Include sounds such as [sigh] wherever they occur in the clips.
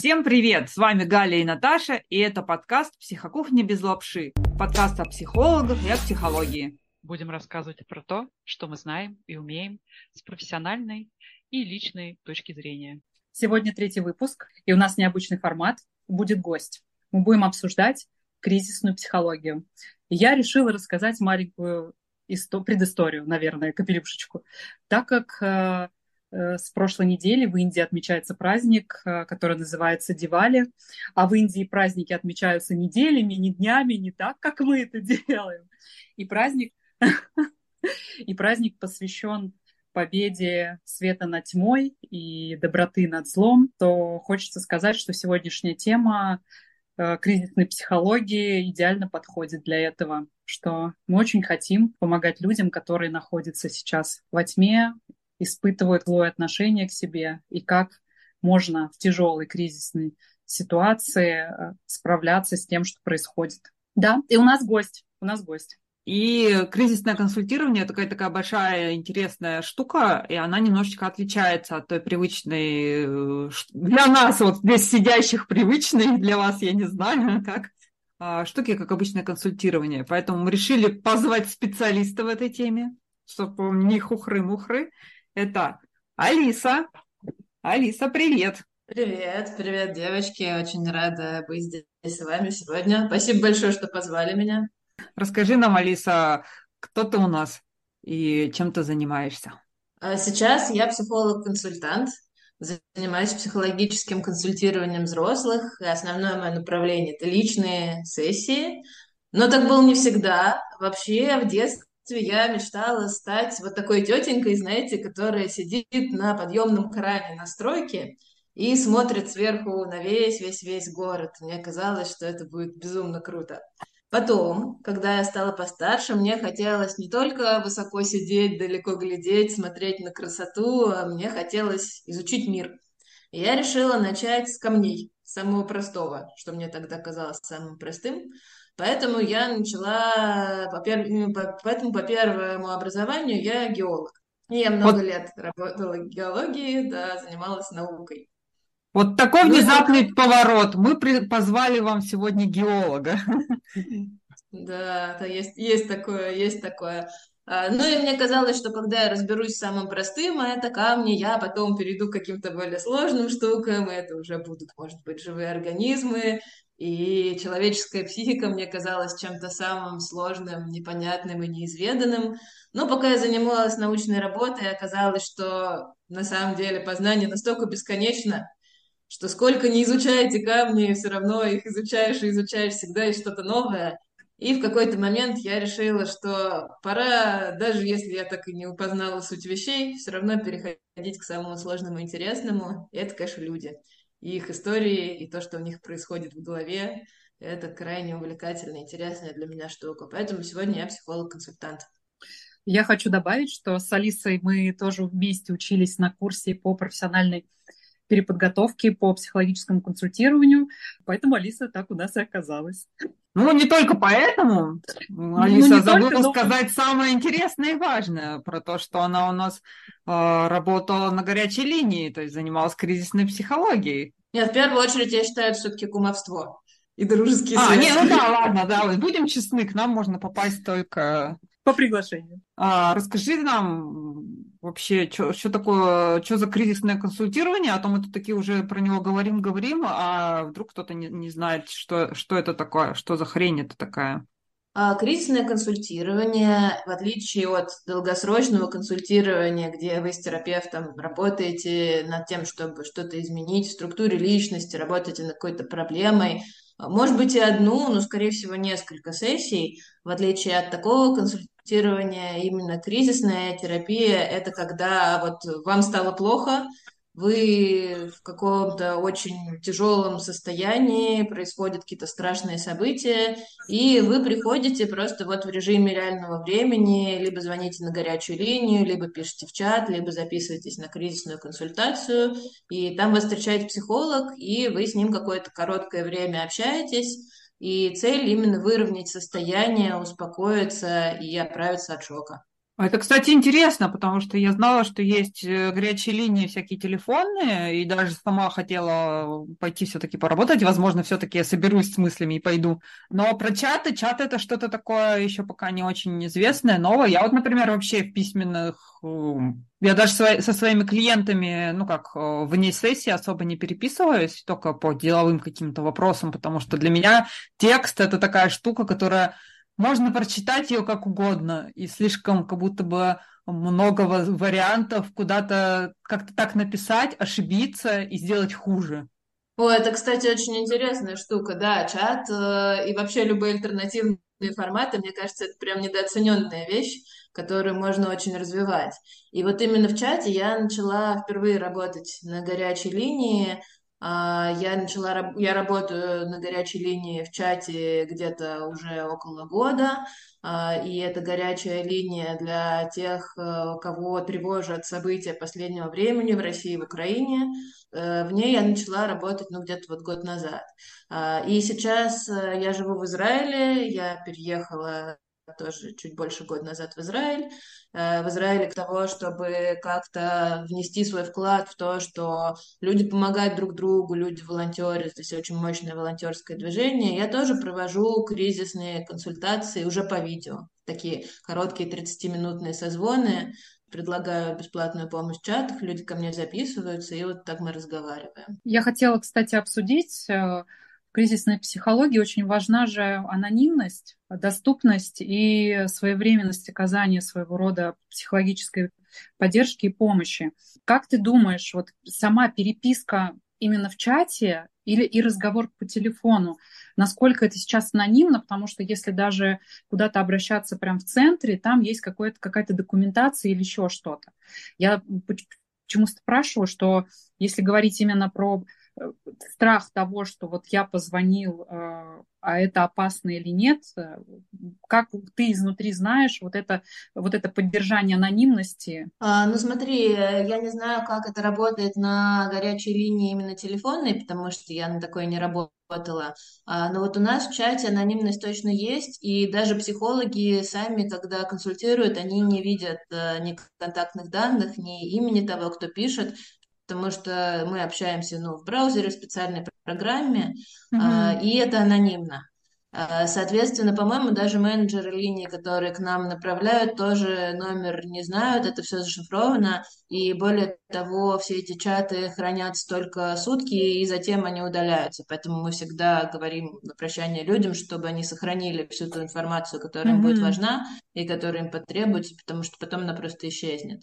Всем привет! С вами Галя и Наташа, и это подкаст «Психокухня без лапши». Подкаст о психологах и о психологии. Будем рассказывать про то, что мы знаем и умеем с профессиональной и личной точки зрения. Сегодня третий выпуск, и у нас необычный формат. Будет гость. Мы будем обсуждать кризисную психологию. И я решила рассказать маленькую предысторию, наверное, капелюшечку, так как э, с прошлой недели в Индии отмечается праздник, э, который называется Дивали. А в Индии праздники отмечаются неделями, не днями, не так, как мы это [laughs] делаем. И праздник, [laughs] и праздник посвящен победе света над тьмой и доброты над злом, то хочется сказать, что сегодняшняя тема э, кризисной психологии идеально подходит для этого, что мы очень хотим помогать людям, которые находятся сейчас во тьме, испытывают злое отношение к себе и как можно в тяжелой кризисной ситуации э, справляться с тем, что происходит. Да, и у нас гость, у нас гость. И кризисное консультирование такая такая большая интересная штука, и она немножечко отличается от той привычной э, для нас вот здесь сидящих привычной, для вас я не знаю [laughs] как а, штуки, как обычное консультирование. Поэтому мы решили позвать специалиста в этой теме, чтобы не хухры-мухры, это Алиса. Алиса, привет. Привет, привет, девочки. Очень рада быть здесь с вами сегодня. Спасибо большое, что позвали меня. Расскажи нам, Алиса, кто ты у нас и чем ты занимаешься? А сейчас я психолог-консультант, занимаюсь психологическим консультированием взрослых. Основное мое направление – это личные сессии. Но так было не всегда. Вообще в детстве детстве я мечтала стать вот такой тетенькой, знаете, которая сидит на подъемном кране на стройке и смотрит сверху на весь, весь, весь город. Мне казалось, что это будет безумно круто. Потом, когда я стала постарше, мне хотелось не только высоко сидеть, далеко глядеть, смотреть на красоту, а мне хотелось изучить мир. И я решила начать с камней, самого простого, что мне тогда казалось самым простым. Поэтому я начала, по пер... Ну, поэтому по первому образованию я геолог. И я много вот. лет работала в геологии, да, занималась наукой. Вот такой ну, внезапный ну, поворот. Мы при... позвали вам сегодня геолога. [laughs] Да, да, есть, есть такое, есть такое. А, ну и мне казалось, что когда я разберусь с самым простым, а это камни, я потом перейду к каким-то более сложным штукам, и это уже будут, может быть, живые организмы, и человеческая психика мне казалась чем-то самым сложным, непонятным и неизведанным. Но пока я занималась научной работой, оказалось, что на самом деле познание настолько бесконечно, что сколько не изучаете камни, все равно их изучаешь и изучаешь всегда есть что-то новое. И в какой-то момент я решила, что пора, даже если я так и не упознала суть вещей, все равно переходить к самому сложному и интересному. И это, конечно, люди и их истории, и то, что у них происходит в голове. Это крайне увлекательная, интересная для меня штука. Поэтому сегодня я психолог-консультант. Я хочу добавить, что с Алисой мы тоже вместе учились на курсе по профессиональной переподготовке по психологическому консультированию, поэтому Алиса так у нас и оказалась. Ну, не только поэтому. Ну, Алиса ну, забыла только, сказать но... самое интересное и важное про то, что она у нас э, работала на горячей линии, то есть занималась кризисной психологией. Нет, в первую очередь я считаю, это все-таки кумовство и дружеские а, связи. А, нет, ну да, ладно, да, будем честны, к нам можно попасть только по приглашению. А, расскажи нам вообще, что такое, что за кризисное консультирование, а то мы тут такие уже про него говорим, говорим, а вдруг кто-то не, не знает, что, что это такое, что за хрень это такая. А, кризисное консультирование, в отличие от долгосрочного консультирования, где вы с терапевтом работаете над тем, чтобы что-то изменить в структуре личности, работаете над какой-то проблемой, может быть и одну, но, скорее всего, несколько сессий, в отличие от такого консультирования, именно кризисная терапия – это когда вот вам стало плохо, вы в каком-то очень тяжелом состоянии, происходят какие-то страшные события, и вы приходите просто вот в режиме реального времени, либо звоните на горячую линию, либо пишите в чат, либо записываетесь на кризисную консультацию, и там вас встречает психолог, и вы с ним какое-то короткое время общаетесь, и цель именно выровнять состояние, успокоиться и оправиться от шока. А это, кстати, интересно, потому что я знала, что есть э, горячие линии всякие телефонные, и даже сама хотела пойти все-таки поработать. Возможно, все-таки я соберусь с мыслями и пойду. Но про чаты, чаты это что-то такое еще пока не очень известное, новое. Я вот, например, вообще в письменных эм, я даже со своими клиентами, ну как, э, вне сессии особо не переписываюсь, только по деловым каким-то вопросам, потому что для меня текст это такая штука, которая можно прочитать ее как угодно, и слишком как будто бы много вариантов куда-то как-то так написать, ошибиться и сделать хуже. О, это, кстати, очень интересная штука, да, чат э, и вообще любые альтернативные форматы, мне кажется, это прям недооцененная вещь, которую можно очень развивать. И вот именно в чате я начала впервые работать на горячей линии, я начала, я работаю на горячей линии в чате где-то уже около года, а, и это горячая линия для тех, э, кого тревожат события последнего времени в России и в Украине. Э, в ней я начала работать, ну, где-то вот год назад. А, и сейчас э, я живу в Израиле, я переехала тоже чуть больше года назад в Израиль, э, в Израиле к того, чтобы как-то внести свой вклад в то, что люди помогают друг другу, люди волонтерят, здесь очень мощное волонтерское движение. Я тоже провожу кризисные консультации уже по видео, такие короткие 30-минутные созвоны, предлагаю бесплатную помощь в чатах, люди ко мне записываются, и вот так мы разговариваем. Я хотела, кстати, обсудить э, в кризисной психологии очень важна же анонимность, доступность и своевременность оказания своего рода психологической поддержки и помощи. Как ты думаешь, вот сама переписка именно в чате или и разговор по телефону, насколько это сейчас анонимно, потому что если даже куда-то обращаться прямо в центре, там есть какая-то документация или еще что-то. Я почему спрашиваю, что если говорить именно про страх того, что вот я позвонил, э, а это опасно или нет, э, как ты изнутри знаешь вот это, вот это поддержание анонимности? А, ну смотри, я не знаю, как это работает на горячей линии именно телефонной, потому что я на такой не работала. А, но вот у нас в чате анонимность точно есть, и даже психологи сами, когда консультируют, они не видят ни контактных данных, ни имени того, кто пишет, потому что мы общаемся ну, в браузере, в специальной программе, mm-hmm. и это анонимно. А, соответственно, по-моему, даже менеджеры линии, которые к нам направляют, тоже номер не знают, это все зашифровано, и более того, все эти чаты хранятся только сутки, и затем они удаляются. Поэтому мы всегда говорим на прощание людям, чтобы они сохранили всю ту информацию, которая mm-hmm. им будет важна и которая им потребуется, потому что потом она просто исчезнет.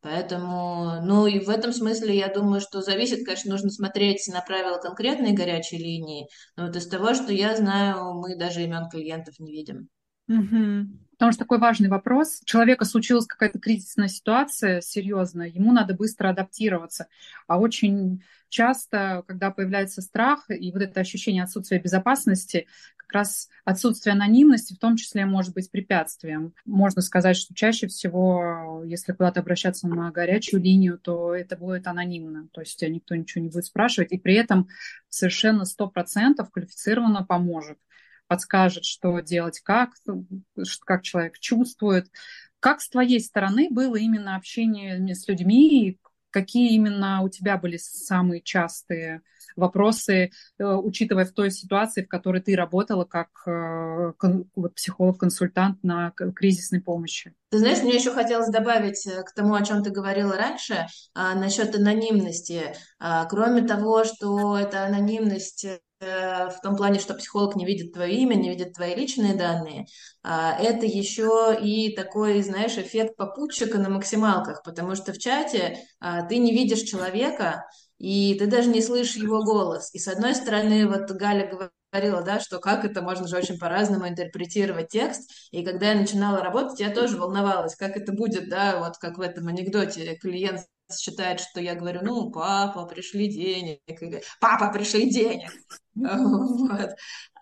Поэтому, ну и в этом смысле я думаю, что зависит, конечно, нужно смотреть на правила конкретной горячей линии, но вот из того, что я знаю, мы даже имен клиентов не видим. Угу. Потому что такой важный вопрос. Человека случилась какая-то кризисная ситуация серьезная, ему надо быстро адаптироваться. А очень часто, когда появляется страх и вот это ощущение отсутствия безопасности, как раз отсутствие анонимности в том числе может быть препятствием. Можно сказать, что чаще всего, если куда-то обращаться на горячую линию, то это будет анонимно, то есть никто ничего не будет спрашивать, и при этом совершенно 100% квалифицированно поможет подскажет, что делать, как, как человек чувствует. Как с твоей стороны было именно общение с людьми, какие именно у тебя были самые частые вопросы, э, учитывая в той ситуации, в которой ты работала как э, психолог-консультант на кризисной помощи? Ты знаешь, мне еще хотелось добавить э, к тому, о чем ты говорила раньше, а, насчет анонимности. А, кроме того, что эта анонимность в том плане, что психолог не видит твое имя, не видит твои личные данные, а, это еще и такой, знаешь, эффект попутчика на максималках, потому что в чате ты не видишь человека, и ты даже не слышишь его голос. И с одной стороны, вот Галя говорила, да, что как это можно же очень по-разному интерпретировать текст. И когда я начинала работать, я тоже волновалась, как это будет, да, вот как в этом анекдоте клиент считает, что я говорю, ну, папа, пришли денег, папа, пришли денег. [laughs] Вот.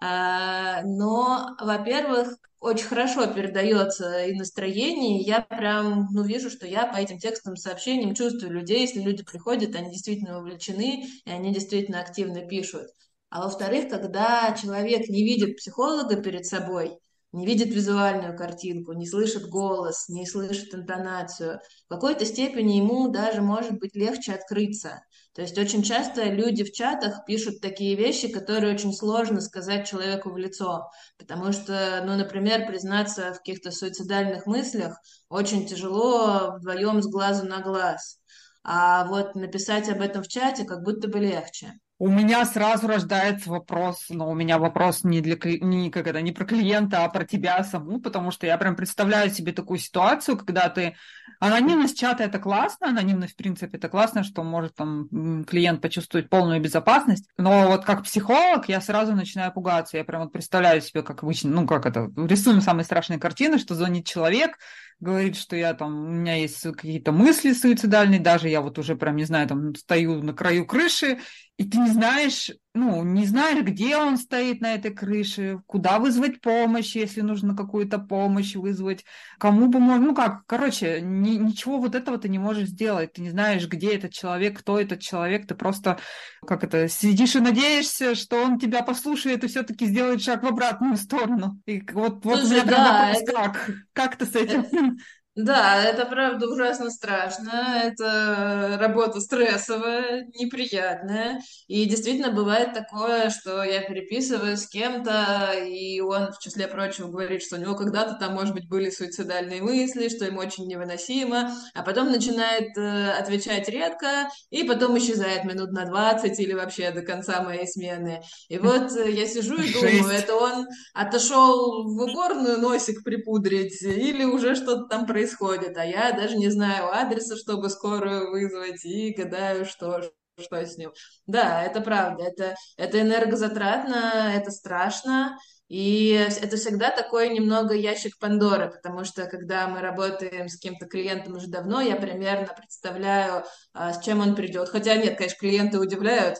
А, но, во-первых, очень хорошо передается и настроение, и я прям, ну, вижу, что я по этим текстовым сообщениям чувствую людей, если люди приходят, они действительно увлечены, и они действительно активно пишут. А во-вторых, когда человек не видит психолога перед собой, не видит визуальную картинку, не слышит голос, не слышит интонацию, в какой-то степени ему даже может быть легче открыться. То есть очень часто люди в чатах пишут такие вещи, которые очень сложно сказать человеку в лицо, потому что, ну, например, признаться в каких-то суицидальных мыслях очень тяжело вдвоем с глазу на глаз. А вот написать об этом в чате как будто бы легче. У меня сразу рождается вопрос, но у меня вопрос не для не как это не про клиента, а про тебя саму, потому что я прям представляю себе такую ситуацию, когда ты анонимность чата это классно, анонимность в принципе это классно, что может там клиент почувствовать полную безопасность, но вот как психолог я сразу начинаю пугаться, я прям вот представляю себе как обычно, ну как это, рисуем самые страшные картины, что звонит человек, говорит, что я там, у меня есть какие-то мысли суицидальные, даже я вот уже прям, не знаю, там стою на краю крыши, и ты не знаешь, ну, не знаешь, где он стоит на этой крыше, куда вызвать помощь, если нужно какую-то помощь вызвать, кому бы можно, ну как, короче, ни, ничего вот этого ты не можешь сделать, ты не знаешь, где этот человек, кто этот человек, ты просто, как это, сидишь и надеешься, что он тебя послушает и все-таки сделает шаг в обратную сторону. И вот, вот Слушай, у меня прям да, вопрос, это... как? Как ты с этим? Да, это правда ужасно страшно. Это работа стрессовая, неприятная. И действительно бывает такое, что я переписываюсь с кем-то, и он, в числе прочего, говорит, что у него когда-то там, может быть, были суицидальные мысли, что ему очень невыносимо, а потом начинает э, отвечать редко, и потом исчезает минут на 20 или вообще до конца моей смены. И вот э, я сижу и думаю, это он отошел в уборную носик припудрить, или уже что-то там происходит происходит, а я даже не знаю адреса, чтобы скорую вызвать, и гадаю, что, что с ним. Да, это правда, это, это энергозатратно, это страшно, и это всегда такой немного ящик Пандоры, потому что когда мы работаем с кем-то клиентом уже давно, я примерно представляю, а, с чем он придет. Хотя нет, конечно, клиенты удивляют,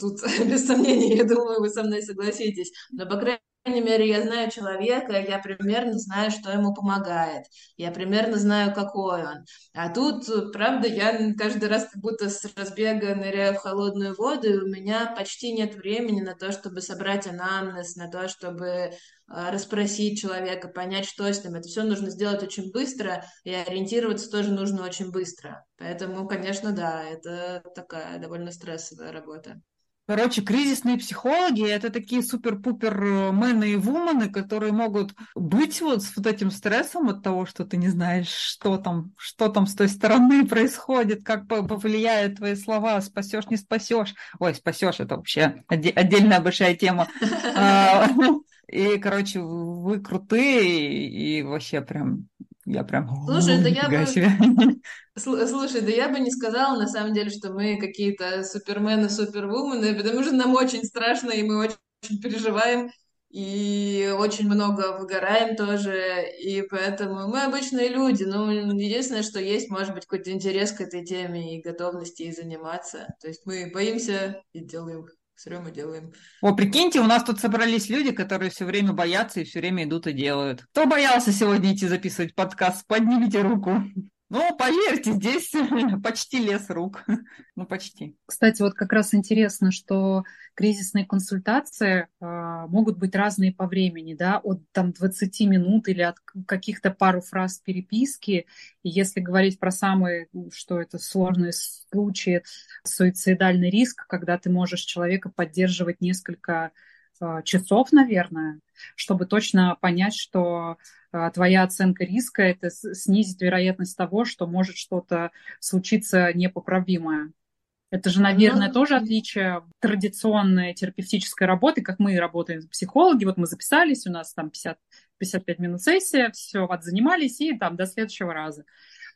тут [laughs] без сомнений, я думаю, вы со мной согласитесь, но по крайней крайней мере, я знаю человека, я примерно знаю, что ему помогает, я примерно знаю, какой он. А тут, правда, я каждый раз как будто с разбега ныряю в холодную воду, и у меня почти нет времени на то, чтобы собрать анамнез, на то, чтобы а, расспросить человека, понять, что с ним. Это все нужно сделать очень быстро, и ориентироваться тоже нужно очень быстро. Поэтому, конечно, да, это такая довольно стрессовая работа. Короче, кризисные психологи – это такие супер-пупер э, мены и вумены, которые могут быть вот с вот этим стрессом от того, что ты не знаешь, что там, что там с той стороны [laughs] происходит, как повлияют твои слова, спасешь, не спасешь. Ой, спасешь – это вообще отдельная большая тема. [laughs] А, [laughs] и, короче, вы крутые, и вообще прям я прям... Слушай, да я бы... [laughs] Слушай, да я бы не сказала, на самом деле, что мы какие-то супермены, супервумены, потому что нам очень страшно, и мы очень переживаем, и очень много выгораем тоже, и поэтому мы обычные люди, ну, единственное, что есть, может быть, какой-то интерес к этой теме и готовности ей заниматься. То есть мы боимся и делаем все мы делаем. О, прикиньте, у нас тут собрались люди, которые все время боятся и все время идут и делают. Кто боялся сегодня идти записывать подкаст? Поднимите руку. Ну, поверьте, здесь [laughs] почти лес рук. [laughs] ну, почти. Кстати, вот как раз интересно, что кризисные консультации э, могут быть разные по времени, да, от там 20 минут или от каких-то пару фраз переписки. И если говорить про самые, что это сложные случаи, суицидальный риск, когда ты можешь человека поддерживать несколько э, часов, наверное, чтобы точно понять, что а, твоя оценка риска, это снизить вероятность того, что может что-то случиться непоправимое. Это же, наверное, ну, тоже отличие традиционной терапевтической работы, как мы работаем психологи. Вот мы записались, у нас там 50, 55 минут сессия, все, отзанимались и там до следующего раза.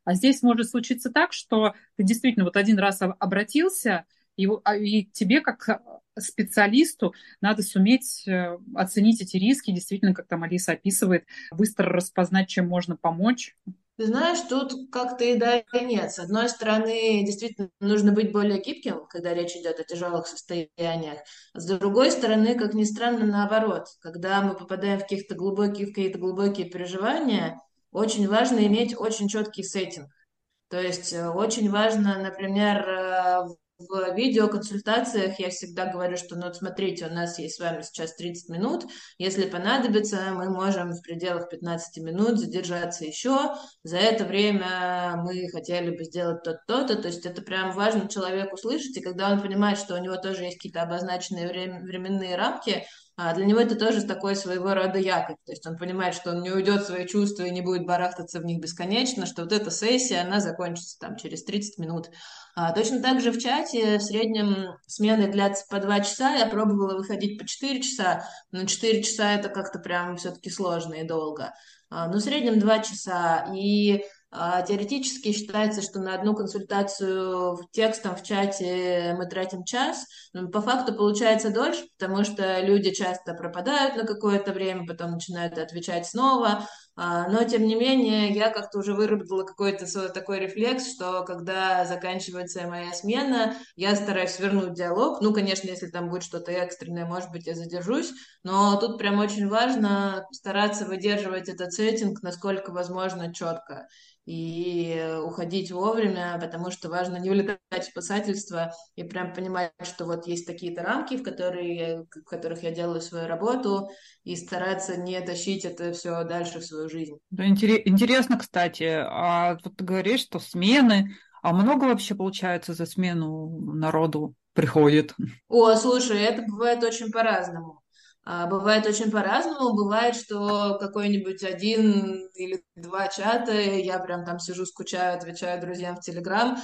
А здесь может случиться так, что ты действительно вот один раз обратился, и, а, и тебе как специалисту надо суметь э, оценить эти риски, действительно, как там Алиса описывает, быстро распознать, чем можно помочь. Ты знаешь, тут как-то и да, и нет. С одной стороны, действительно, нужно быть более гибким, когда речь идет о тяжелых состояниях. А с другой стороны, как ни странно, наоборот. Когда мы попадаем в какие-то глубокие, в какие-то глубокие переживания, очень важно иметь очень четкий сеттинг. То есть э, очень важно, например, э, в видеоконсультациях я всегда говорю, что ну смотрите, у нас есть с вами сейчас 30 минут, если понадобится, мы можем в пределах 15 минут задержаться еще, за это время мы хотели бы сделать то-то, то есть это прям важно человеку слышать, и когда он понимает, что у него тоже есть какие-то обозначенные временные рамки, для него это тоже такой своего рода якорь. То есть он понимает, что он не уйдет в свои чувства и не будет барахтаться в них бесконечно, что вот эта сессия, она закончится там через 30 минут. А, точно так же в чате в среднем смены длятся по 2 часа. Я пробовала выходить по 4 часа, но 4 часа это как-то прям все-таки сложно и долго. А, но в среднем 2 часа. И а, теоретически считается, что на одну консультацию текстом в чате мы тратим час, но по факту получается дольше, потому что люди часто пропадают на какое-то время, потом начинают отвечать снова. А, но, тем не менее, я как-то уже выработала какой-то свой такой рефлекс, что когда заканчивается моя смена, я стараюсь вернуть диалог. Ну, конечно, если там будет что-то экстренное, может быть, я задержусь, но тут прям очень важно стараться выдерживать этот сеттинг насколько возможно четко и уходить вовремя, потому что важно не улетать в спасательство и прям понимать, что вот есть такие-то рамки, в, которые, в которых я делаю свою работу, и стараться не тащить это все дальше в свою жизнь. Да, интересно, кстати, а вот ты говоришь, что смены, а много вообще получается за смену народу приходит? О, слушай, это бывает очень по-разному. А, бывает очень по-разному. Бывает, что какой-нибудь один или два чата, я прям там сижу, скучаю, отвечаю друзьям в Телеграм.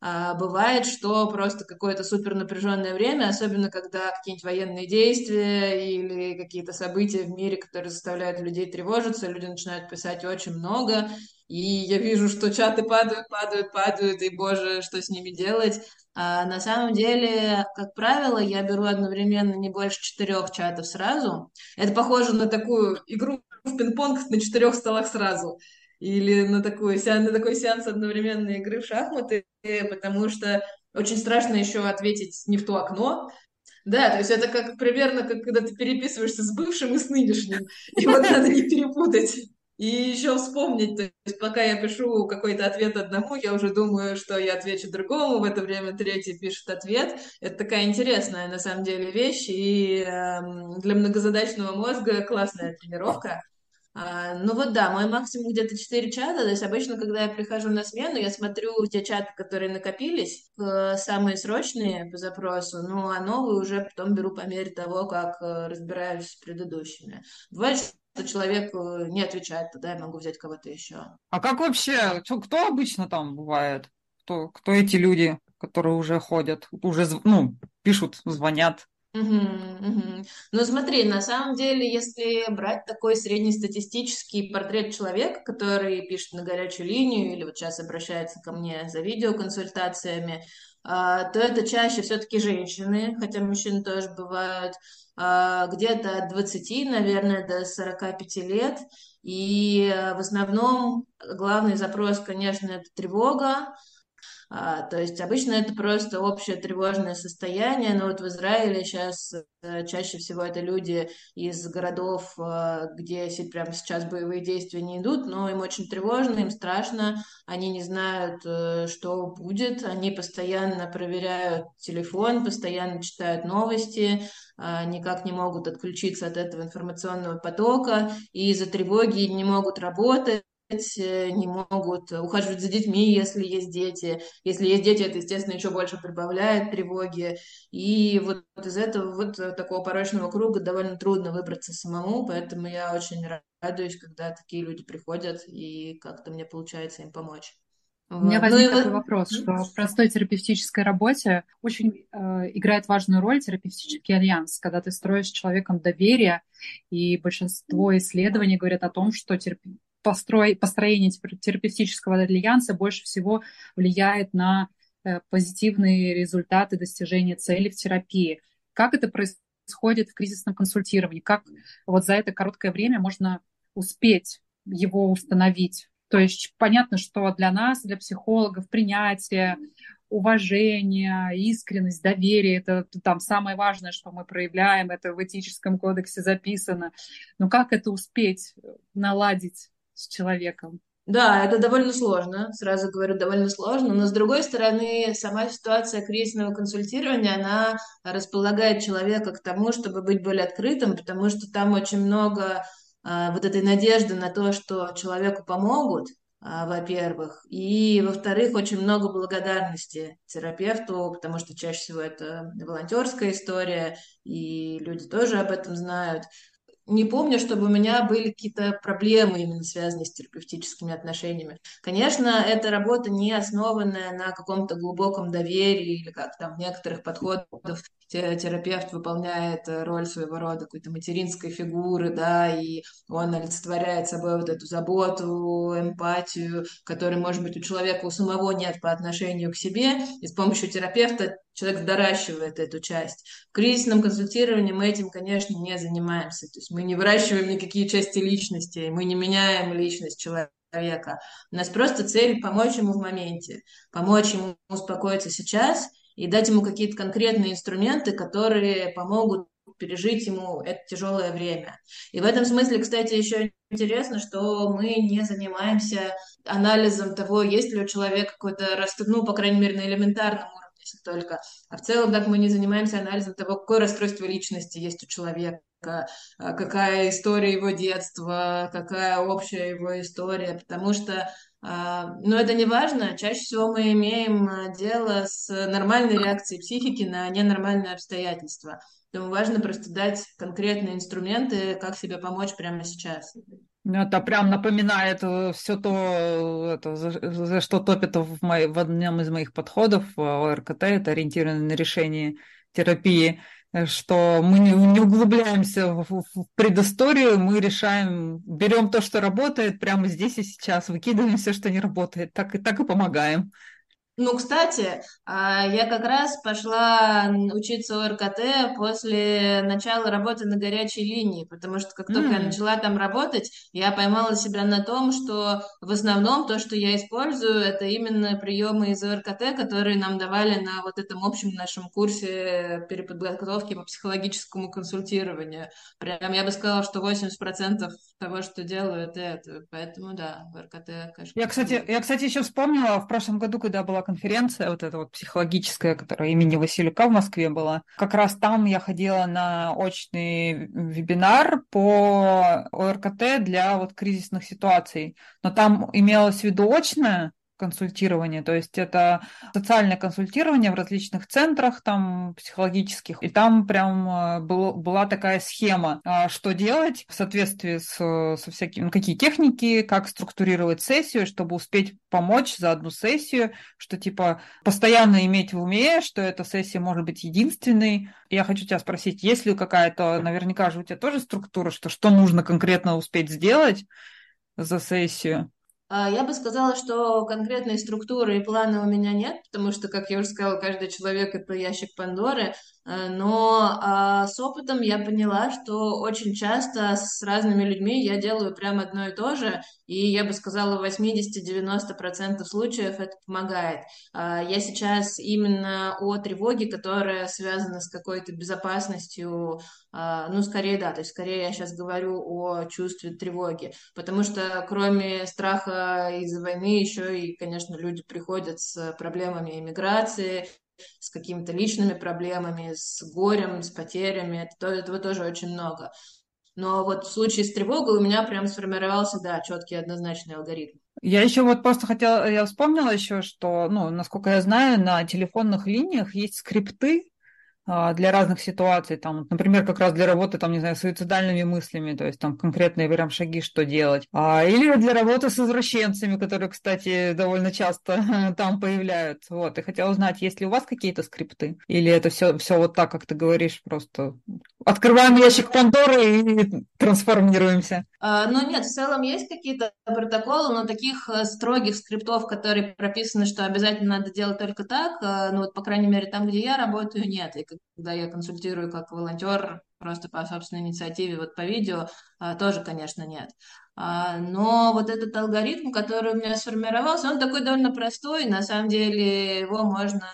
А бывает, что просто какое-то супер напряженное время, особенно когда какие-нибудь военные действия или какие-то события в мире, которые заставляют людей тревожиться, люди начинают писать очень много, и я вижу, что чаты падают, падают, падают, и, боже, что с ними делать. А на самом деле, как правило, я беру одновременно не больше четырех чатов сразу. Это похоже на такую игру в пинг-понг на четырех столах сразу. Или на, такой, на такой сеанс одновременной игры в шахматы, потому что очень страшно еще ответить не в то окно, да, то есть это как примерно как когда ты переписываешься с бывшим и с нынешним. И вот надо не перепутать. И еще вспомнить, то есть пока я пишу какой-то ответ одному, я уже думаю, что я отвечу другому, в это время третий пишет ответ. Это такая интересная на самом деле вещь, и э, для многозадачного мозга классная тренировка. А, ну вот да, мой максимум где-то 4 чата, то есть обычно, когда я прихожу на смену, я смотрю те чаты, которые накопились, самые срочные по запросу, ну а новые уже потом беру по мере того, как э, разбираюсь с предыдущими. Бывает, что человек э, не отвечает, тогда я могу взять кого-то еще. А как вообще, кто обычно там бывает? Кто, кто эти люди, которые уже ходят, уже ну, пишут, звонят? Угу, угу. Ну смотри, на самом деле, если брать такой среднестатистический портрет человека, который пишет на горячую линию или вот сейчас обращается ко мне за видеоконсультациями, то это чаще все-таки женщины, хотя мужчины тоже бывают, а, где-то от 20, наверное, до 45 лет. И в основном главный запрос, конечно, это тревога, а, то есть обычно это просто общее тревожное состояние, но вот в Израиле сейчас э, чаще всего это люди из городов, э, где прямо сейчас боевые действия не идут, но им очень тревожно, им страшно, они не знают, э, что будет, они постоянно проверяют телефон, постоянно читают новости, а, никак не могут отключиться от этого информационного потока, и из-за тревоги не могут работать, не могут ухаживать за детьми, если есть дети. Если есть дети, это, естественно, еще больше прибавляет тревоги. И вот из этого вот такого порочного круга довольно трудно выбраться самому, поэтому я очень радуюсь, когда такие люди приходят, и как-то мне получается им помочь. У меня возник ну, такой вот... вопрос, что в простой терапевтической работе очень э, играет важную роль терапевтический альянс, когда ты строишь с человеком доверие, и большинство исследований говорят о том, что терап построй, построение терапевтического альянса больше всего влияет на э, позитивные результаты достижения цели в терапии. Как это происходит в кризисном консультировании? Как вот за это короткое время можно успеть его установить? То есть понятно, что для нас, для психологов, принятие, уважение, искренность, доверие, это там самое важное, что мы проявляем, это в этическом кодексе записано. Но как это успеть наладить с человеком? Да, это довольно сложно, сразу говорю, довольно сложно, но с другой стороны, сама ситуация кризисного консультирования, она располагает человека к тому, чтобы быть более открытым, потому что там очень много а, вот этой надежды на то, что человеку помогут, а, во-первых, и, во-вторых, очень много благодарности терапевту, потому что чаще всего это волонтерская история, и люди тоже об этом знают не помню, чтобы у меня были какие-то проблемы именно связанные с терапевтическими отношениями. Конечно, эта работа не основанная на каком-то глубоком доверии или как там в некоторых подходах терапевт выполняет роль своего рода какой-то материнской фигуры, да, и он олицетворяет собой вот эту заботу, эмпатию, которой, может быть, у человека у самого нет по отношению к себе, и с помощью терапевта человек доращивает эту часть. В кризисном консультировании мы этим, конечно, не занимаемся. То есть мы не выращиваем никакие части личности, мы не меняем личность человека. У нас просто цель помочь ему в моменте, помочь ему успокоиться сейчас и дать ему какие-то конкретные инструменты, которые помогут пережить ему это тяжелое время. И в этом смысле, кстати, еще интересно, что мы не занимаемся анализом того, есть ли у человека какой-то, ну, по крайней мере, на элементарном уровне если только. А в целом, так мы не занимаемся анализом того, какое расстройство личности есть у человека, а, какая история его детства, какая общая его история, потому что но это не важно. Чаще всего мы имеем а, дело с нормальной реакцией психики на ненормальные обстоятельства. Поэтому важно просто дать конкретные инструменты, как себе помочь прямо сейчас. Ну, это прям напоминает э, все то, это, за, за что топит в, мой, в одном из моих подходов ОРКТ, это ориентировано на решение терапии, э, что мы не, не углубляемся в, в, предысторию, мы решаем, берем то, что работает прямо здесь и сейчас, выкидываем все, что не работает, так и так и помогаем. Ну, кстати, а, я как раз пошла учиться ОРКТ после начала работы на горячей линии, потому что как только mm. я начала там работать, я поймала себя на том, что в основном то, что я использую, это именно приемы из ОРКТ, которые нам давали на вот этом общем нашем курсе переподготовки по психологическому консультированию. Прям я бы сказала, что 80% того, что делаю, это это. Поэтому да, ОРКТ, конечно. Я, кстати, я, кстати, еще вспомнила в прошлом году, когда была конференция, вот эта вот психологическая, которая имени Василюка в Москве была. Как раз там я ходила на очный вебинар по ОРКТ для вот кризисных ситуаций. Но там имелось в виду очное, консультирование, то есть это социальное консультирование в различных центрах там психологических, и там прям э, был, была такая схема, а, что делать в соответствии с, со всякими, ну, какие техники, как структурировать сессию, чтобы успеть помочь за одну сессию, что типа постоянно иметь в уме, что эта сессия может быть единственной. Я хочу тебя спросить, есть ли какая-то, наверняка же у тебя тоже структура, что что нужно конкретно успеть сделать за сессию? А, я бы сказала, что конкретной структуры и плана у меня нет, потому что, как я уже сказала, каждый человек — это ящик Пандоры, но а, с опытом я поняла, что очень часто с разными людьми я делаю прямо одно и то же, и я бы сказала, в 80-90% случаев это помогает. А, я сейчас именно о тревоге, которая связана с какой-то безопасностью, а, ну, скорее, да, то есть скорее я сейчас говорю о чувстве тревоги, потому что кроме страха из-за войны еще и, конечно, люди приходят с проблемами иммиграции, с какими-то личными проблемами, с горем, с потерями, это, этого тоже очень много. Но вот в случае с тревогой у меня прям сформировался, да, четкий однозначный алгоритм. Я еще вот просто хотела, я вспомнила еще, что, ну, насколько я знаю, на телефонных линиях есть скрипты, для разных ситуаций, там, например, как раз для работы, там, не знаю, с суицидальными мыслями, то есть там конкретные прям шаги, что делать. А, или для работы с извращенцами, которые, кстати, довольно часто [laughs] там появляются. Вот, и хотела узнать, есть ли у вас какие-то скрипты? Или это все, все вот так, как ты говоришь, просто открываем ящик Пандоры и трансформируемся? А, ну нет, в целом есть какие-то протоколы, но таких э, строгих скриптов, которые прописаны, что обязательно надо делать только так, э, ну вот, по крайней мере, там, где я работаю, нет. И когда я консультирую как волонтер, просто по собственной инициативе, вот по видео, а, тоже, конечно, нет. А, но вот этот алгоритм, который у меня сформировался, он такой довольно простой, на самом деле его можно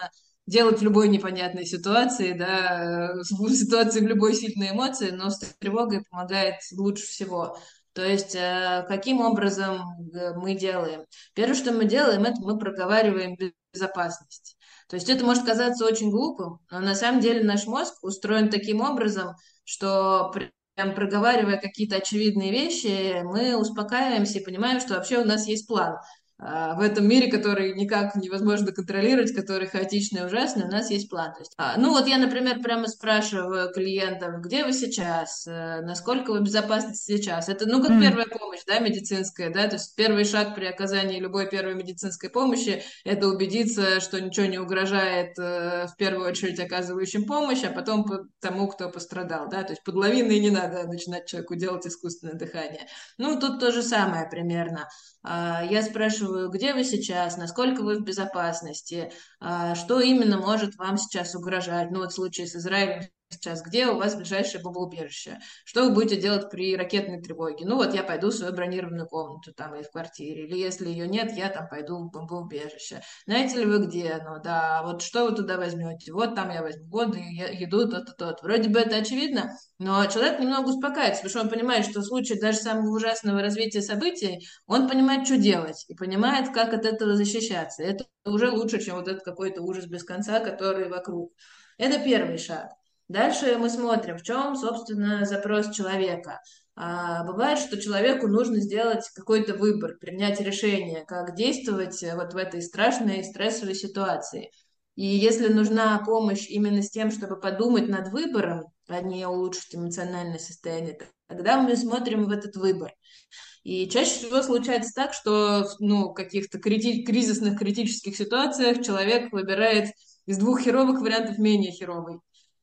делать в любой непонятной ситуации, да, в [laughs] ситуации в любой сильной эмоции, но с тревогой помогает лучше всего. То есть, э, каким образом э, мы делаем? Первое, что мы делаем, это мы проговариваем безопасность. То есть это может казаться очень глупым, но на самом деле наш мозг устроен таким образом, что прям проговаривая какие-то очевидные вещи, мы успокаиваемся и понимаем, что вообще у нас есть план. А, в этом мире, который никак невозможно контролировать, который хаотичный и ужасный, у нас есть план. То есть, а, ну вот я, например, прямо спрашиваю клиентов, где вы сейчас, э, насколько вы безопасны сейчас. Это, ну, как mm. первая помощь, да, медицинская, да, то есть первый шаг при оказании любой первой медицинской помощи – это убедиться, что ничего не угрожает э, в первую очередь оказывающим помощь, а потом тому, кто пострадал, да, то есть под лавиной не надо начинать человеку делать искусственное дыхание. Ну, тут то же самое примерно. А, я спрашиваю, где вы сейчас, насколько вы в безопасности, а, что именно может вам сейчас угрожать. Ну вот в случае с Израилем сейчас, где у вас ближайшее бомбоубежище? Что вы будете делать при ракетной тревоге? Ну вот я пойду в свою бронированную комнату там и в квартире, или если ее нет, я там пойду в бомбоубежище. Знаете ли вы где? Ну да, вот что вы туда возьмете? Вот там я возьму воду, еду, то-то, то Вроде бы это очевидно, но человек немного успокаивается, потому что он понимает, что в случае даже самого ужасного развития событий, он понимает, что делать, и понимает, как от этого защищаться. Это уже лучше, чем вот этот какой-то ужас без конца, который вокруг. Это первый шаг. Дальше мы смотрим, в чем, собственно, запрос человека. А, бывает, что человеку нужно сделать какой-то выбор, принять решение, как действовать вот в этой страшной стрессовой ситуации. И если нужна помощь именно с тем, чтобы подумать над выбором, а не улучшить эмоциональное состояние, тогда мы смотрим в этот выбор. И чаще всего случается так, что ну, в каких-то крити- кризисных, критических ситуациях человек выбирает из двух херовых вариантов менее херовый.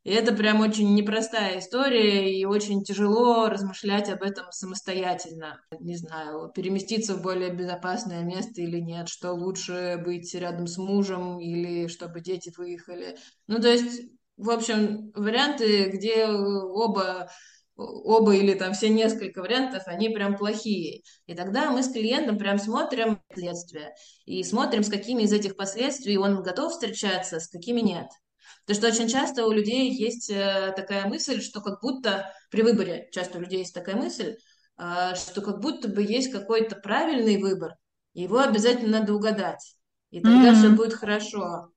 И это прям очень непростая история, и очень тяжело размышлять об этом самостоятельно. Не знаю, переместиться в более безопасное место или нет, что лучше быть рядом с мужем или чтобы дети выехали. Ну, то есть, в общем, варианты, где оба оба или там все несколько вариантов, они прям плохие. И тогда мы с клиентом прям смотрим последствия и смотрим, с какими из этих последствий он готов встречаться, с какими нет. Потому что очень часто у людей есть э, такая мысль, что как будто при выборе, часто у людей есть такая мысль, а, что как будто бы есть какой-то правильный выбор, его обязательно надо угадать, и тогда mm-hmm. все будет хорошо.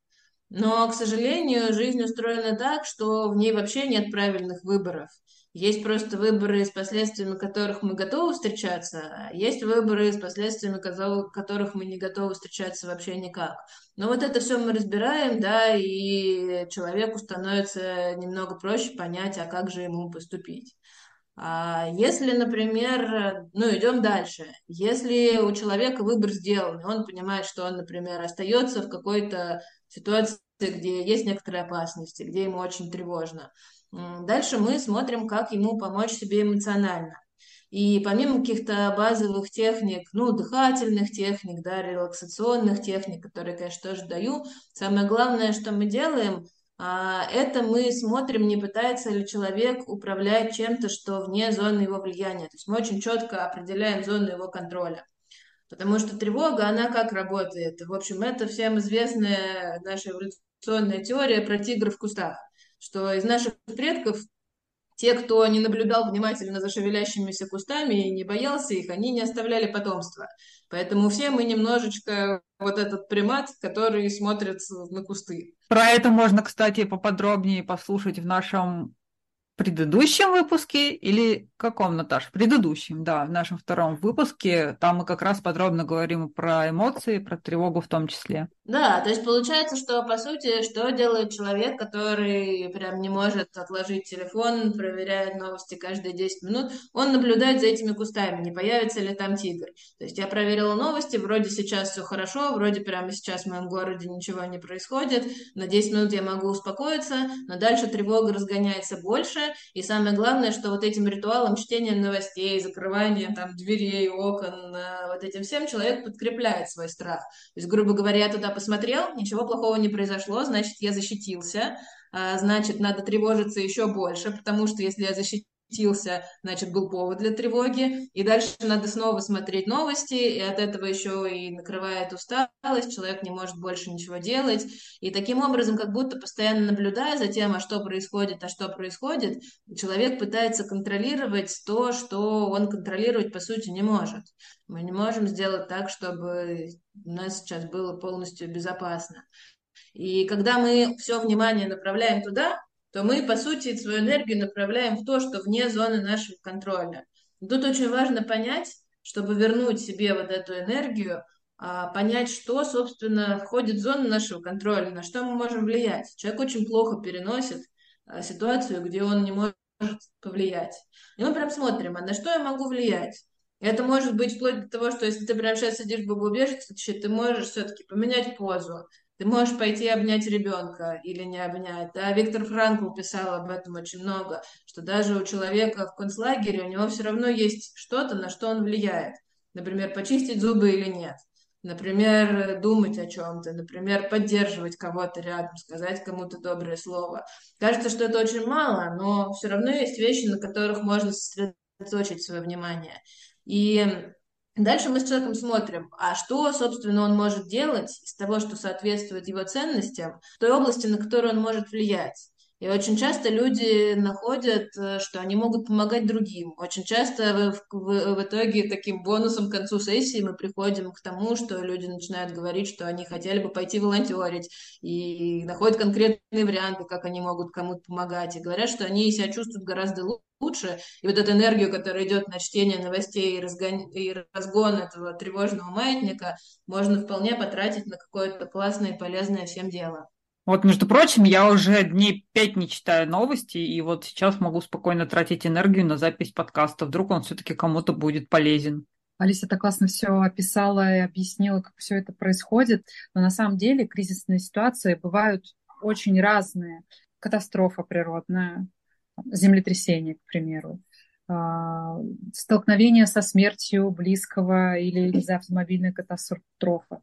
Но, к сожалению, жизнь устроена так, что в ней вообще нет правильных выборов. Есть просто выборы, с последствиями которых мы готовы встречаться, а есть выборы, с последствиями которых мы не готовы встречаться вообще никак. Но вот это все мы разбираем, да, и человеку становится немного проще понять, а как же ему поступить. А если, например, ну, идем дальше. Если у человека выбор сделан, он понимает, что он, например, остается в какой-то ситуации, где есть некоторые опасности, где ему очень тревожно, Дальше мы смотрим, как ему помочь себе эмоционально. И помимо каких-то базовых техник, ну, дыхательных техник, да, релаксационных техник, которые, конечно, тоже даю, самое главное, что мы делаем, а, это мы смотрим, не пытается ли человек управлять чем-то, что вне зоны его влияния. То есть мы очень четко определяем зону его контроля. Потому что тревога, она как работает? В общем, это всем известная наша эволюционная теория про тигра в кустах что из наших предков те, кто не наблюдал внимательно за шевелящимися кустами и не боялся их, они не оставляли потомства. Поэтому все мы немножечко вот этот примат, который смотрит на кусты. Про это можно, кстати, поподробнее послушать в нашем предыдущем выпуске или каком, Наташ? В предыдущем, да, в нашем втором выпуске. Там мы как раз подробно говорим про эмоции, про тревогу в том числе. Да, то есть получается, что по сути, что делает человек, который прям не может отложить телефон, проверяет новости каждые 10 минут, он наблюдает за этими кустами, не появится ли там тигр. То есть я проверила новости, вроде сейчас все хорошо, вроде прямо сейчас в моем городе ничего не происходит, на 10 минут я могу успокоиться, но дальше тревога разгоняется больше, и самое главное, что вот этим ритуалом чтения новостей, закрывания там дверей, окон, э, вот этим всем человек подкрепляет свой страх. То есть, грубо говоря, я туда посмотрел, ничего плохого не произошло, значит, я защитился, а, значит, надо тревожиться еще больше, потому что если я защитился, засветился, значит, был повод для тревоги, и дальше надо снова смотреть новости, и от этого еще и накрывает усталость, человек не может больше ничего делать, и таким образом, как будто постоянно наблюдая за тем, а что происходит, а что происходит, человек пытается контролировать то, что он контролировать, по сути, не может. Мы не можем сделать так, чтобы у нас сейчас было полностью безопасно. И когда мы все внимание направляем туда, то мы, по сути, свою энергию направляем в то, что вне зоны нашего контроля. Тут очень важно понять, чтобы вернуть себе вот эту энергию, а, понять, что, собственно, входит в зону нашего контроля, на что мы можем влиять. Человек очень плохо переносит а, ситуацию, где он не может повлиять. И мы прям смотрим, а на что я могу влиять? Это может быть вплоть до того, что если ты прямо сейчас сидишь в бомбоубежище, ты можешь все-таки поменять позу, ты можешь пойти обнять ребенка или не обнять. Да? Виктор Франкл писал об этом очень много, что даже у человека в концлагере у него все равно есть что-то, на что он влияет. Например, почистить зубы или нет. Например, думать о чем-то, например, поддерживать кого-то рядом, сказать кому-то доброе слово. Кажется, что это очень мало, но все равно есть вещи, на которых можно сосредоточить свое внимание. И Дальше мы с человеком смотрим, а что, собственно, он может делать из того, что соответствует его ценностям, той области, на которую он может влиять. И очень часто люди находят, э, что они могут помогать другим. Очень часто в, в, в итоге таким бонусом к концу сессии мы приходим к тому, что люди начинают говорить, что они хотели бы пойти волонтерить и находят конкретные варианты, как они могут кому-то помогать, и говорят, что они себя чувствуют гораздо лучше. И вот эту энергию, которая идет на чтение новостей и, разгон, и разгон этого тревожного маятника, можно вполне потратить на какое-то классное и полезное всем дело. Вот, между прочим, я уже дней пять не читаю новости, и вот сейчас могу спокойно тратить энергию на запись подкаста. Вдруг он все-таки кому-то будет полезен. Алиса так классно все описала и объяснила, как все это происходит. Но на самом деле кризисные ситуации бывают очень разные. Катастрофа природная, землетрясение, к примеру, а, столкновение со смертью близкого или из-за автомобильной катастрофы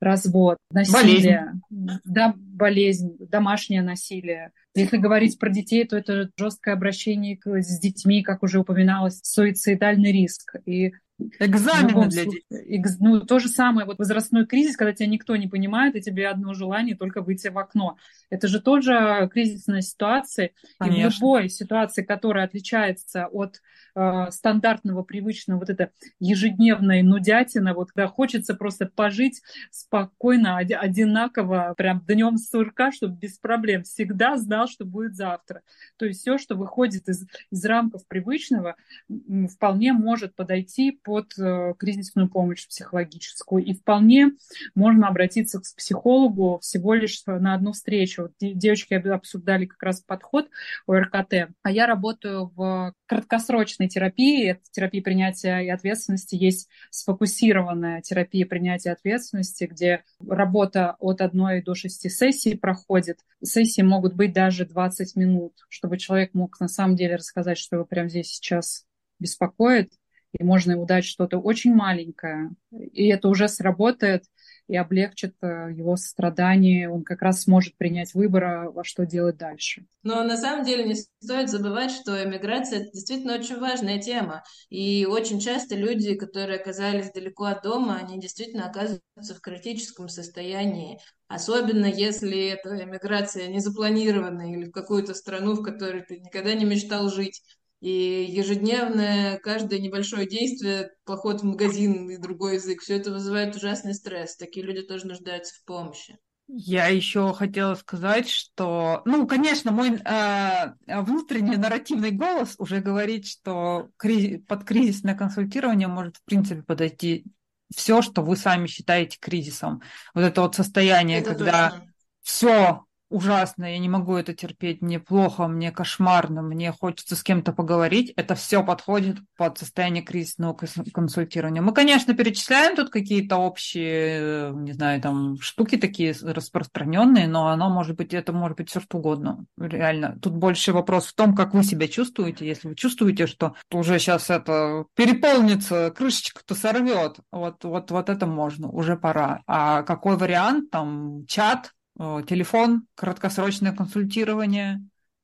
развод, насилие, болезнь. Да, болезнь, домашнее насилие. Если говорить про детей, то это жесткое обращение с детьми, как уже упоминалось, суицидальный риск. И Экзамены для детей. Ну, то же самое, вот возрастной кризис, когда тебя никто не понимает, и тебе одно желание только выйти в окно. Это же тоже кризисная ситуация. Конечно. И в любой ситуации, которая отличается от э, стандартного, привычного, вот это ежедневной нудятина, вот когда хочется просто пожить спокойно, одинаково, прям днем сурка, чтобы без проблем всегда знал, что будет завтра. То есть все, что выходит из, из рамков привычного, вполне может подойти под э, кризисную помощь психологическую. И вполне можно обратиться к психологу всего лишь на одну встречу. Девочки обсуждали как раз подход у РКТ, а я работаю в краткосрочной терапии. Это терапия принятия и ответственности. Есть сфокусированная терапия принятия ответственности, где работа от одной до шести сессий проходит. Сессии могут быть даже 20 минут, чтобы человек мог на самом деле рассказать, что его прямо здесь сейчас беспокоит, и можно ему дать что-то очень маленькое, и это уже сработает и облегчит э, его страдания, он как раз сможет принять выбор, а, во что делать дальше. Но на самом деле не стоит забывать, что эмиграция – это действительно очень важная тема, и очень часто люди, которые оказались далеко от дома, они действительно оказываются в критическом состоянии, Особенно если эта эмиграция не запланированная или в какую-то страну, в которой ты никогда не мечтал жить. И ежедневное, каждое небольшое действие, поход в магазин и другой язык, все это вызывает ужасный стресс. Такие люди тоже нуждаются в помощи. Я еще хотела сказать, что, ну, конечно, мой э, внутренний нарративный голос уже говорит, что криз... под кризисное консультирование может, в принципе, подойти все, что вы сами считаете кризисом. Вот это вот состояние, это когда все ужасно, я не могу это терпеть, мне плохо, мне кошмарно, мне хочется с кем-то поговорить, это все подходит под состояние кризисного консультирования. Мы, конечно, перечисляем тут какие-то общие, не знаю, там штуки такие распространенные, но оно может быть, это может быть все что угодно, реально. Тут больше вопрос в том, как вы себя чувствуете. Если вы чувствуете, что уже сейчас это переполнится, крышечка-то сорвет, вот, вот, вот это можно, уже пора. А какой вариант, там, чат, телефон, краткосрочное консультирование.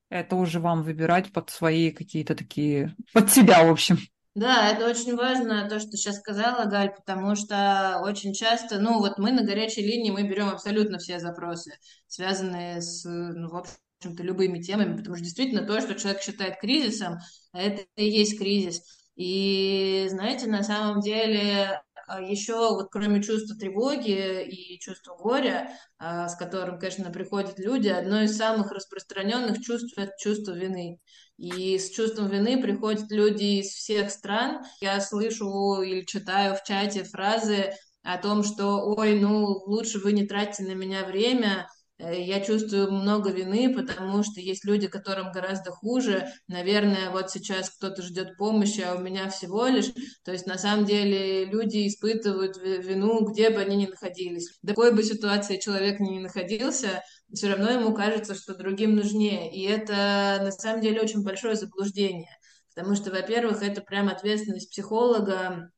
это уже вам выбирать под свои какие-то такие, под себя, в общем. Да, это очень важно, то, что сейчас сказала, Галь, потому что очень часто, ну вот мы на горячей линии, мы берем абсолютно все запросы, связанные с, ну, в общем-то, любыми темами, потому что действительно то, что человек считает кризисом, это и есть кризис. И, знаете, на самом деле еще вот кроме чувства тревоги и чувства горя, а, с которым, конечно, приходят люди, одно из самых распространенных чувств – это чувство вины. И с чувством вины приходят люди из всех стран. Я слышу или читаю в чате фразы о том, что «Ой, ну лучше вы не тратьте на меня время», я чувствую много вины, потому что есть люди, которым гораздо хуже. Наверное, вот сейчас кто-то ждет помощи, а у меня всего лишь. То есть, на самом деле, люди испытывают вину, где бы они ни находились. В какой бы ситуации человек ни находился, все равно ему кажется, что другим нужнее. И это, на самом деле, очень большое заблуждение. Потому что, во-первых, это прям ответственность психолога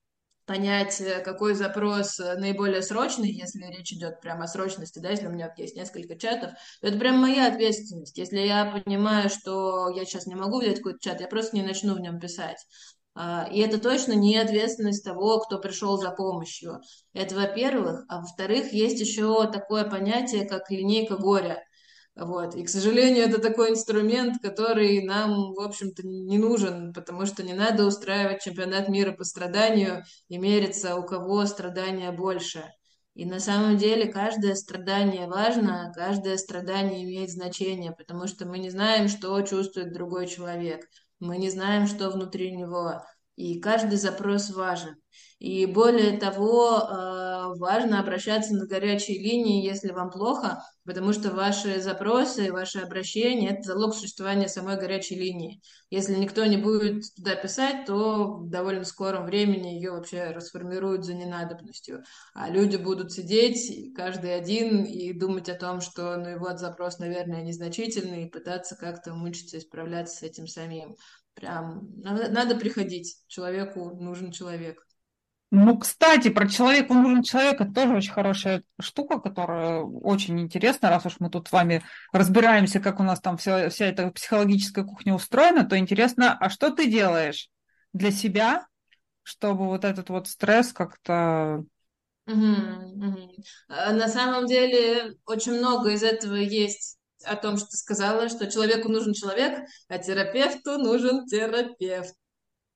понять, э, какой запрос э, наиболее срочный, если речь идет прямо о срочности, да, если у меня есть несколько чатов, то это прям моя ответственность. Если я понимаю, что я сейчас не могу взять какой-то чат, я просто не начну в нем писать. А, и это точно не ответственность того, кто пришел за помощью. Это во-первых. А во-вторых, есть еще такое понятие, как линейка горя. Вот. И, к сожалению, это такой инструмент, который нам, в общем-то, не нужен, потому что не надо устраивать чемпионат мира по страданию и мериться, у кого страдания больше. И на самом деле каждое страдание важно, каждое страдание имеет значение, потому что мы не знаем, что чувствует другой человек, мы не знаем, что внутри него, и каждый запрос важен. И более того, э, важно обращаться на горячие линии, если вам плохо, потому что ваши запросы, ваши обращения – это залог существования самой горячей линии. Если никто не будет туда писать, то в довольно скором времени ее вообще расформируют за ненадобностью. А люди будут сидеть, каждый один, и думать о том, что ну и вот запрос, наверное, незначительный, и пытаться как-то мучиться и справляться с этим самим. Прям надо, надо приходить. Человеку нужен человек. Ну, кстати, про человеку нужен человек, это тоже очень хорошая штука, которая очень интересна, раз уж мы тут с вами разбираемся, как у нас там вся, вся эта психологическая кухня устроена, то интересно, а что ты делаешь для себя, чтобы вот этот вот стресс как-то... Угу, угу. На самом деле очень много из этого есть о том, что ты сказала, что человеку нужен человек, а терапевту нужен терапевт.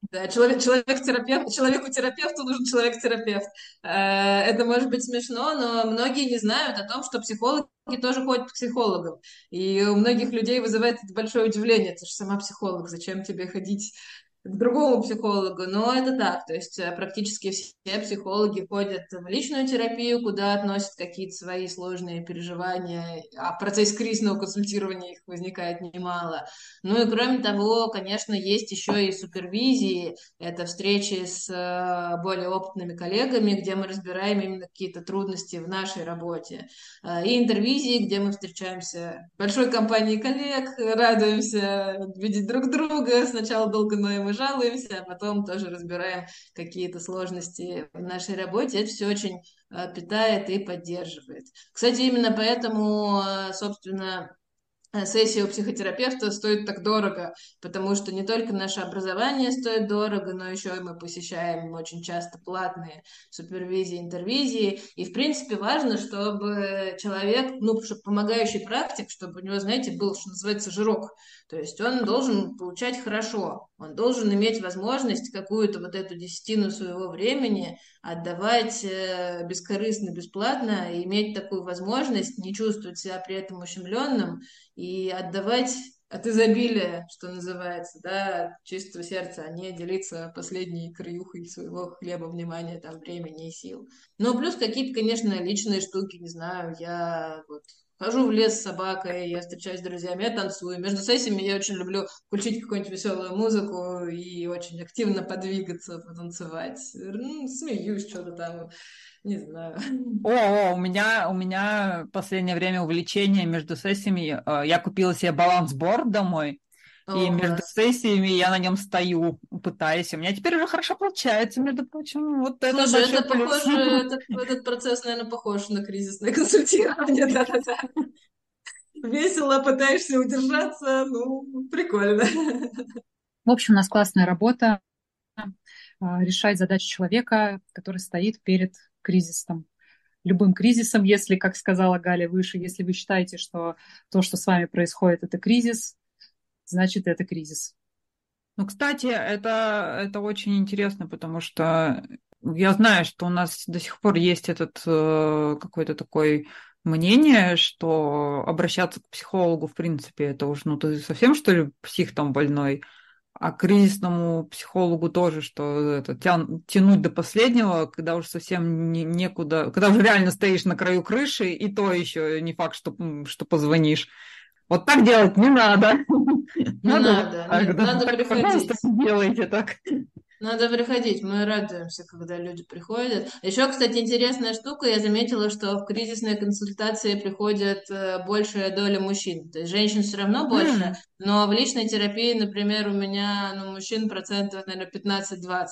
Да, человек, человек-терапевт, человеку-терапевту нужен человек-терапевт. Э, это может быть смешно, но многие не знают о том, что психологи тоже ходят к психологам. И у многих людей вызывает это большое удивление. Ты же сама психолог, зачем тебе ходить к другому психологу, но это так, то есть э, практически все психологи ходят в личную терапию, куда относят какие-то свои сложные переживания, а в процессе кризисного консультирования их возникает немало. Ну и кроме того, конечно, есть еще и супервизии, это встречи с э, более опытными коллегами, где мы разбираем именно какие-то трудности в нашей работе, э, и интервизии, где мы встречаемся большой компании коллег, радуемся видеть друг друга, сначала долго ноем мы жалуемся, а потом тоже разбираем какие-то сложности в нашей работе. Это все очень э, питает и поддерживает. Кстати, именно поэтому, э, собственно, сессия у психотерапевта стоит так дорого, потому что не только наше образование стоит дорого, но еще и мы посещаем очень часто платные супервизии, интервизии. И, в принципе, важно, чтобы человек, ну, чтобы помогающий практик, чтобы у него, знаете, был, что называется, жирок. То есть он должен получать хорошо, он должен иметь возможность какую-то вот эту десятину своего времени отдавать э, бескорыстно, бесплатно, и иметь такую возможность, не чувствовать себя при этом ущемленным и отдавать от изобилия, что называется, да, от чистого сердца, а не делиться последней краюхой своего хлеба, внимания, там, времени и сил. Ну, плюс какие-то, конечно, личные штуки, не знаю, я вот Хожу в лес с собакой, я встречаюсь с друзьями, я танцую. Между сессиями я очень люблю включить какую-нибудь веселую музыку и очень активно подвигаться, потанцевать. Ну, смеюсь, что-то там, не знаю. О, о, у меня, у меня последнее время увлечение между сессиями. Э, я купила себе балансборд домой. И между сессиями я на нем стою, пытаюсь. У меня теперь уже хорошо получается, между прочим. Вот это Слушай, это похоже, [laughs] этот, этот процесс, наверное, похож на кризисное консультирование, да-да-да. весело, пытаешься удержаться, ну, прикольно. В общем, у нас классная работа а, решать задачи человека, который стоит перед кризисом. Любым кризисом, если, как сказала Галя выше, если вы считаете, что то, что с вами происходит, это кризис, значит, это кризис. Ну, кстати, это, это очень интересно, потому что я знаю, что у нас до сих пор есть этот э, какой-то такой мнение, что обращаться к психологу, в принципе, это уже, ну, ты совсем, что ли, псих там больной, а кризисному психологу тоже, что это тян, тянуть до последнего, когда уже совсем не, некуда, когда уже реально стоишь на краю крыши, и то еще не факт, что, что позвонишь. Вот так делать не надо. [laughs] Не надо, надо, нет, надо приходить. Пожалуйста, делайте так. Надо приходить, мы радуемся, когда люди приходят. Еще, кстати, интересная штука, я заметила, что в кризисные консультации приходят э, большая доля мужчин. То есть женщин все равно больше, но в личной терапии, например, у меня ну, мужчин процентов, наверное, 15-20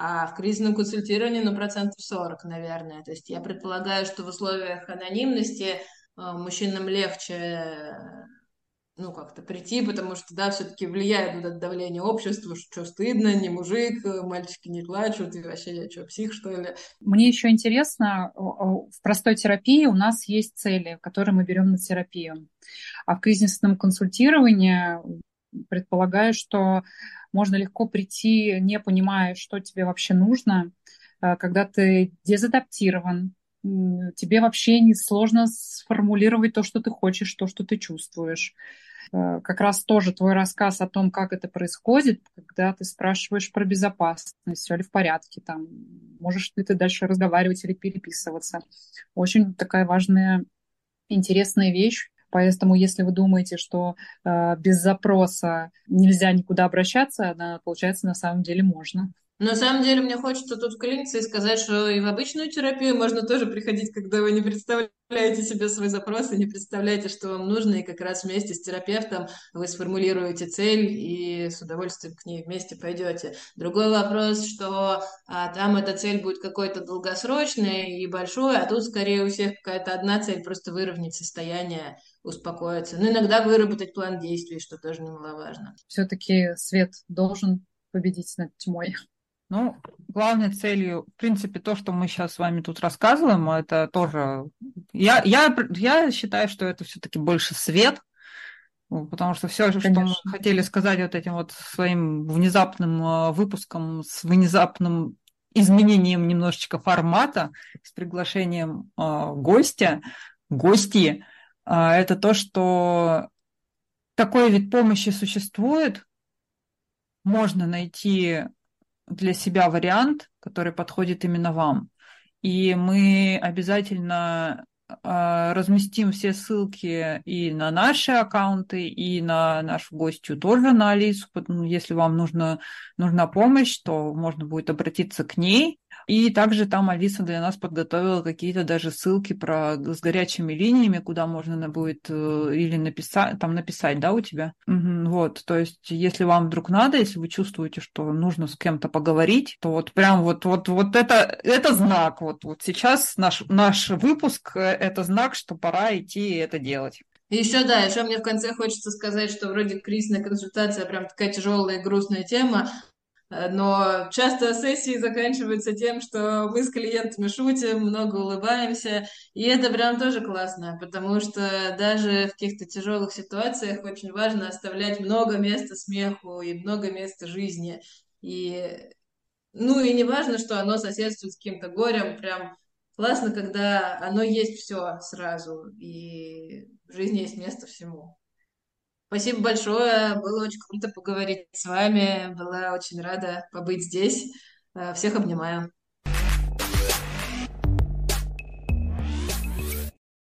а в кризисном консультировании, ну, процентов 40, наверное. То есть я предполагаю, что в условиях анонимности мужчинам легче ну, как-то прийти, потому что, да, все-таки влияет вот это давление общества, что стыдно, не мужик, мальчики не плачут, и вообще что, псих, что ли? Мне еще интересно, в простой терапии у нас есть цели, которые мы берем на терапию. А в кризисном консультировании предполагаю, что можно легко прийти, не понимая, что тебе вообще нужно, э, когда ты дезадаптирован, тебе вообще не сложно сформулировать то, что ты хочешь, то, что ты чувствуешь. Э, как раз тоже твой рассказ о том, как это происходит, когда ты спрашиваешь про безопасность, все ли в порядке, там, можешь ли ты дальше разговаривать или переписываться. Очень такая важная, интересная вещь. Поэтому, если вы думаете, что э, без запроса нельзя никуда обращаться, она, получается, на самом деле можно. На самом деле, мне хочется тут вклиниться и сказать, что и в обычную терапию можно тоже приходить, когда вы не представляете себе свой запрос и не представляете, что вам нужно, и как раз вместе с терапевтом вы сформулируете цель и с удовольствием к ней вместе пойдете. Другой вопрос, что а, там эта цель будет какой-то долгосрочной и большой, а тут скорее у всех какая-то одна цель, просто выровнять состояние, успокоиться. Ну, иногда выработать план действий, что тоже немаловажно. Все-таки свет должен победить над тьмой. Ну, главной целью, в принципе, то, что мы сейчас с вами тут рассказываем, это тоже... Я, я, я считаю, что это все-таки больше свет, потому что все, что мы хотели сказать вот этим вот своим внезапным а, выпуском с внезапным изменением немножечко формата, с приглашением э, гостя, гости, э, это то, что такой вид помощи существует, можно найти для себя вариант, который подходит именно вам. И мы обязательно а, разместим все ссылки и на наши аккаунты, и на нашу гостью тоже, на Алису. Ну, если вам нужна, нужна помощь, то можно будет обратиться к ней. И также там Алиса для нас подготовила какие-то даже ссылки про с горячими линиями, куда можно будет э, или написать, там написать, да, у тебя? Угу, вот, то есть, если вам вдруг надо, если вы чувствуете, что нужно с кем-то поговорить, то вот прям вот, вот, вот это, это знак. Вот, вот сейчас наш, наш выпуск э, – это знак, что пора идти это делать. еще, да, еще мне в конце хочется сказать, что вроде кризисная консультация прям такая тяжелая и грустная тема, но часто сессии заканчиваются тем, что мы с клиентами шутим, много улыбаемся, и это прям тоже классно, потому что даже в каких-то тяжелых ситуациях очень важно оставлять много места смеху и много места жизни. И, ну и не важно, что оно соседствует с каким-то горем, прям классно, когда оно есть все сразу, и в жизни есть место всему. Спасибо большое. Было очень круто поговорить с вами. Была очень рада побыть здесь. Э, всех обнимаю.